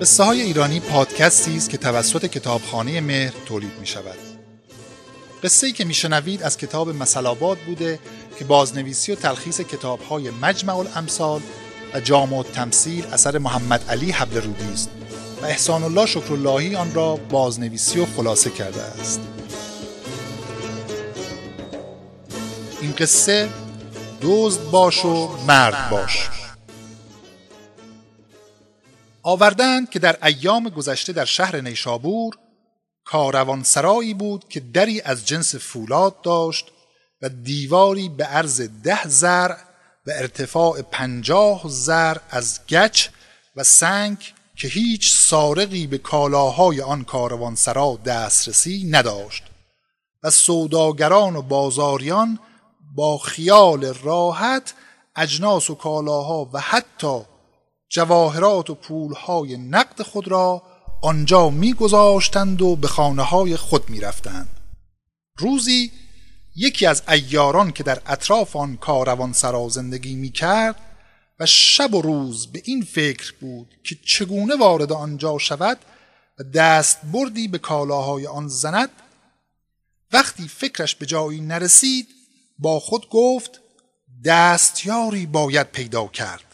قصه های ایرانی پادکستی است که توسط کتابخانه مهر تولید می شود. قصه ای که میشنوید از کتاب مسلاباد بوده که بازنویسی و تلخیص کتاب های مجمع الامثال و جامع تمثیل اثر محمد علی حبل رودی است و احسان الله شکراللهی آن را بازنویسی و خلاصه کرده است. این قصه دزد باش و مرد باش آوردند که در ایام گذشته در شهر نیشابور کاروانسرایی بود که دری از جنس فولاد داشت و دیواری به عرض ده زر و ارتفاع پنجاه زر از گچ و سنگ که هیچ سارقی به کالاهای آن کاروانسرا دسترسی نداشت. و سوداگران و بازاریان با خیال راحت اجناس و کالاها و حتی جواهرات و پولهای نقد خود را آنجا میگذاشتند و به خانه های خود می‌رفتند. روزی یکی از ایاران که در اطراف آن کاروان سرا زندگی می کرد و شب و روز به این فکر بود که چگونه وارد آنجا شود و دست بردی به کالاهای آن زند وقتی فکرش به جایی نرسید با خود گفت دستیاری باید پیدا کرد.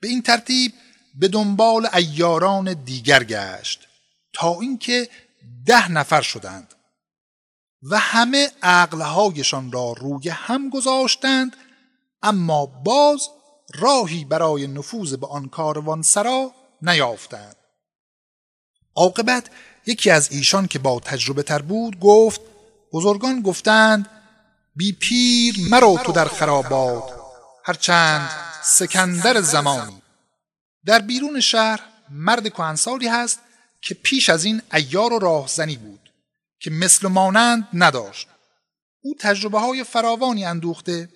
به این ترتیب به دنبال ایاران دیگر گشت تا اینکه ده نفر شدند و همه عقلهایشان را روی هم گذاشتند اما باز راهی برای نفوذ به آن کاروان سرا نیافتند. عاقبت یکی از ایشان که با تجربه تر بود گفت بزرگان گفتند بی پیر مرو تو در خرابات هرچند سکندر زمانی. در بیرون شهر مرد کهنسالی هست که پیش از این ایار و راهزنی بود که مثل مانند نداشت. او تجربه های فراوانی اندوخته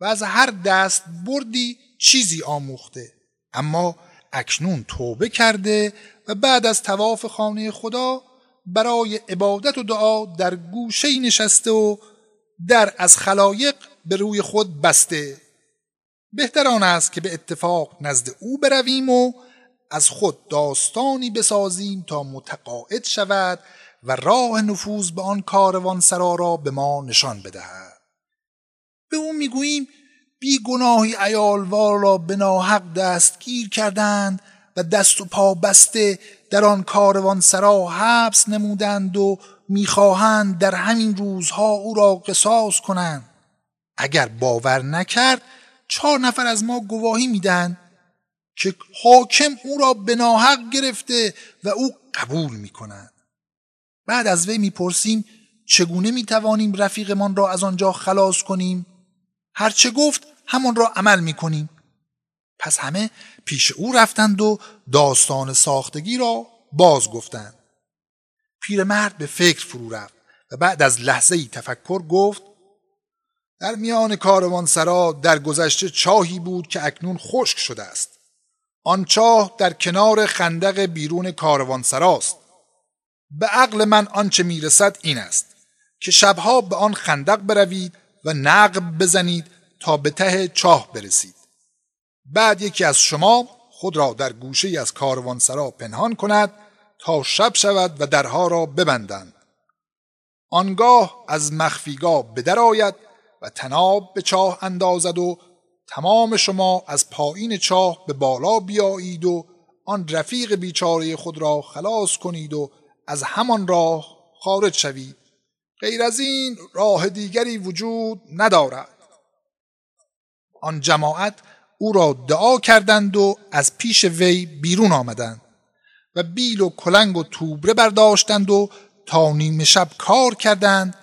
و از هر دست بردی چیزی آموخته. اما اکنون توبه کرده و بعد از تواف خانه خدا برای عبادت و دعا در گوشه نشسته و در از خلایق به روی خود بسته. بهتر آن است که به اتفاق نزد او برویم و از خود داستانی بسازیم تا متقاعد شود و راه نفوذ به آن کاروان سرا را به ما نشان بدهد. به او می‌گوییم بی گناهی ایالوار را به ناحق دستگیر کردند و دست و پا بسته در آن کاروان سرا حبس نمودند و می‌خواهند در همین روزها او را قصاص کنند. اگر باور نکرد چهار نفر از ما گواهی میدن که حاکم او را به ناحق گرفته و او قبول می‌کند بعد از وی می‌پرسیم چگونه می‌توانیم رفیقمان را از آنجا خلاص کنیم؟ هرچه گفت همان را عمل می‌کنیم. پس همه پیش او رفتند و داستان ساختگی را باز گفتند. پیرمرد به فکر فرو رفت و بعد از لحظه ای تفکر گفت در میان کاروان سرا در گذشته چاهی بود که اکنون خشک شده است. آن چاه در کنار خندق بیرون کاروان سراست به عقل من آنچه می‌رسد این است که شبها به آن خندق بروید و نقب بزنید تا به ته چاه برسید. بعد یکی از شما خود را در گوشه از کاروان سرا پنهان کند تا شب شود و درها را ببندند. آنگاه از مخفیگاه بدرآید و تناب به چاه اندازد و تمام شما از پایین چاه به بالا بیایید و آن رفیق بیچاره خود را خلاص کنید و از همان راه خارج شوید. غیر از این راه دیگری وجود ندارد. آن جماعت او را دعا کردند و از پیش وی بیرون آمدند و بیل و کلنگ و توبره برداشتند و تا نیمه شب کار کردند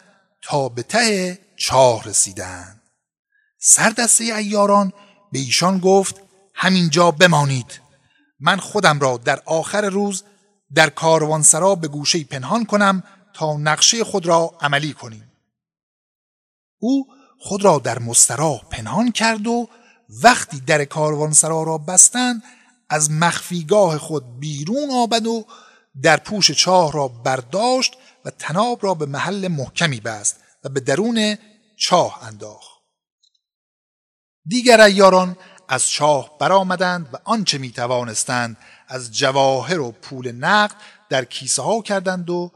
تا به ته چاه رسیدند سردسته ایاران به ایشان گفت همینجا بمانید. من خودم را در آخر روز در کاروانسرا به گوشه پنهان کنم تا نقشه خود را عملی کنیم. او خود را در مسترا پنهان کرد و وقتی در کاروانسرا را بستند از مخفیگاه خود بیرون آمد و در پوش چاه را برداشت و تناب را به محل محکمی بست. و به درون چاه انداخت. دیگر ایاران از چاه برآمدند و آنچه می توانستند از جواهر و پول نقد در کیسه ها کردند و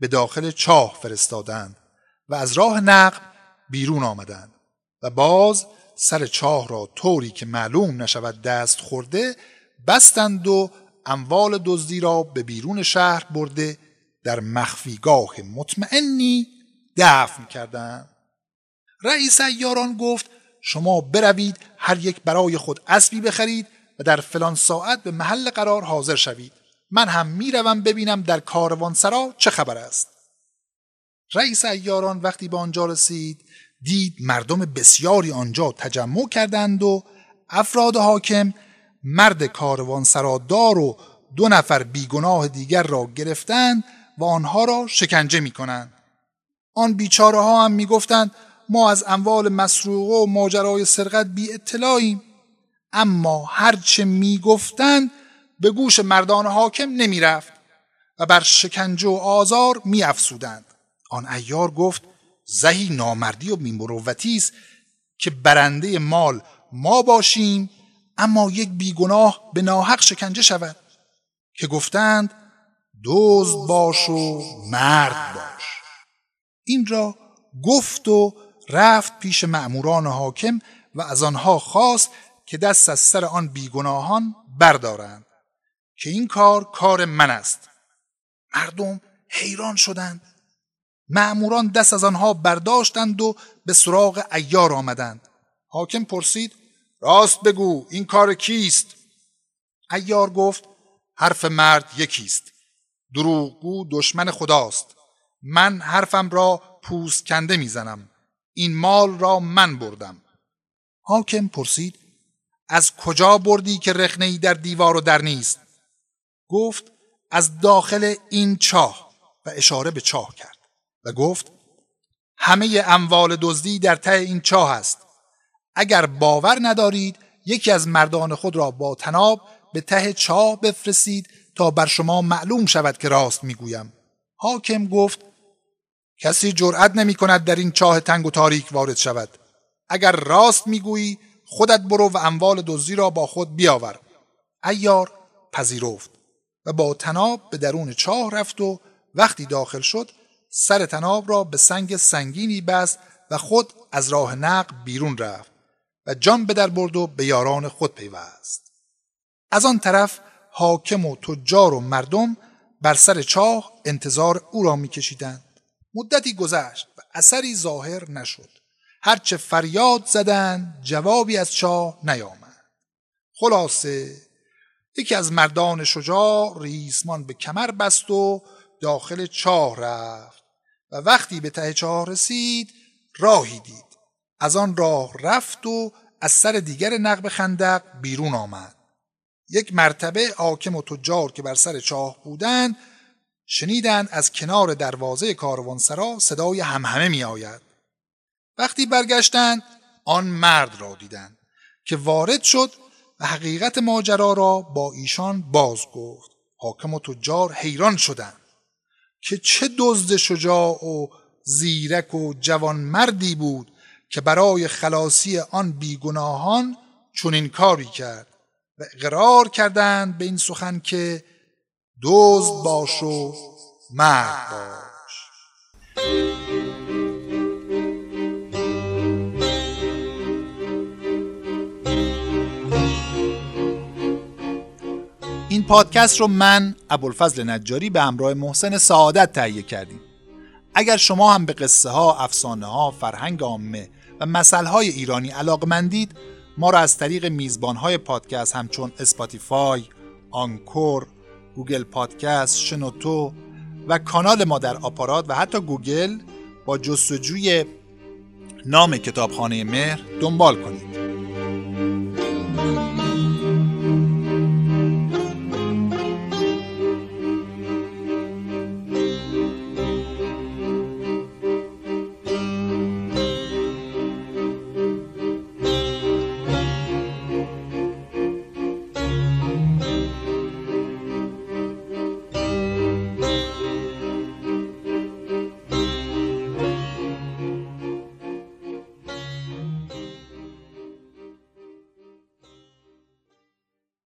به داخل چاه فرستادند و از راه نقد بیرون آمدند و باز سر چاه را طوری که معلوم نشود دست خورده بستند و اموال دزدی را به بیرون شهر برده در مخفیگاه مطمئنی دفن کردند رئیس ایاران گفت شما بروید هر یک برای خود اسبی بخرید و در فلان ساعت به محل قرار حاضر شوید. من هم می‌روم ببینم در کاروانسرا چه خبر است. رئیس ایاران وقتی به آنجا رسید دید مردم بسیاری آنجا تجمع کردند و افراد حاکم مرد کاروانسرادار و دو نفر بیگناه دیگر را گرفتند و آنها را شکنجه می کنند. آن بیچاره ها هم می گفتند ما از اموال مسروقه و ماجرای سرقت بی اطلاعیم اما هرچه می گفتند به گوش مردان حاکم نمی رفت و بر شکنجه و آزار می افسودند. آن ایار گفت زهی نامردی و بیمروتی است که برنده مال ما باشیم اما یک بیگناه به ناحق شکنجه شود. که گفتند دزد باش و مرد باش. این را گفت و رفت پیش مأموران حاکم و از آنها خواست که دست از سر آن بیگناهان بردارند که این کار کار من است. مردم حیران شدند. معموران دست از آنها برداشتند و به سراغ ایار آمدند. حاکم پرسید راست بگو این کار کیست؟ ایار گفت حرف مرد یکیست. دروغگو دشمن خداست. من حرفم را پوست کنده می‌زنم. این مال را من بردم. حاکم پرسید از کجا بردی که رخنه ای در دیوار و در نیست؟ گفت از داخل این چاه و اشاره به چاه کرد و گفت همه اموال دزدی در ته این چاه است. اگر باور ندارید یکی از مردان خود را با تناب به ته چاه بفرستید تا بر شما معلوم شود که راست می‌گویم. حاکم گفت کسی جرأت نمی کند در این چاه تنگ و تاریک وارد شود. اگر راست می‌گویی خودت برو و اموال دزدی را با خود بیاور. ایار پذیرفت و با تناب به درون چاه رفت و وقتی داخل شد سر تناب را به سنگ سنگینی بست و خود از راه نقل بیرون رفت و جان به در برد و به یاران خود پیوست. از آن طرف حاکم و تجار و مردم بر سر چاه انتظار او را میکشیدند. مدتی گذشت و اثری ظاهر نشد. هرچه فریاد زدند جوابی از چاه نیامد. خلاصه یکی از مردان شجاع ریسمان به کمر بست و داخل چاه رفت و وقتی به ته چاه رسید راهی دید. از آن راه رفت و از سر دیگر نقب خندق بیرون آمد. یک مرتبه حاکم و تجار که بر سر چاه بودند شنیدند از کنار دروازه کاروانسرا صدای همهمه می آید. وقتی برگشتند آن مرد را دیدند که وارد شد و حقیقت ماجرا را با ایشان باز گفت حاکم و تجار حیران شدند که چه دزد شجاع و زیرک و جوان مردی بود که برای خلاصی آن بیگناهان چنین کاری کرد و اقرار کردند به این سخن که دزد باش و مرد باش. این پادکست رو من ابوالفضل نجاری به همراه محسن سعادت تهیه کردیم. اگر شما هم به قصه ها، افسانه ها، فرهنگ عامه و مثل‌های ایرانی علاقمندید ما را از طریق میزبان های پادکست همچون Spotify، Anchor، Google Podcast، شنوتو و کانال ما در آپارات و حتی گوگل با جستجوی نام کتابخانه مهر دنبال کنید.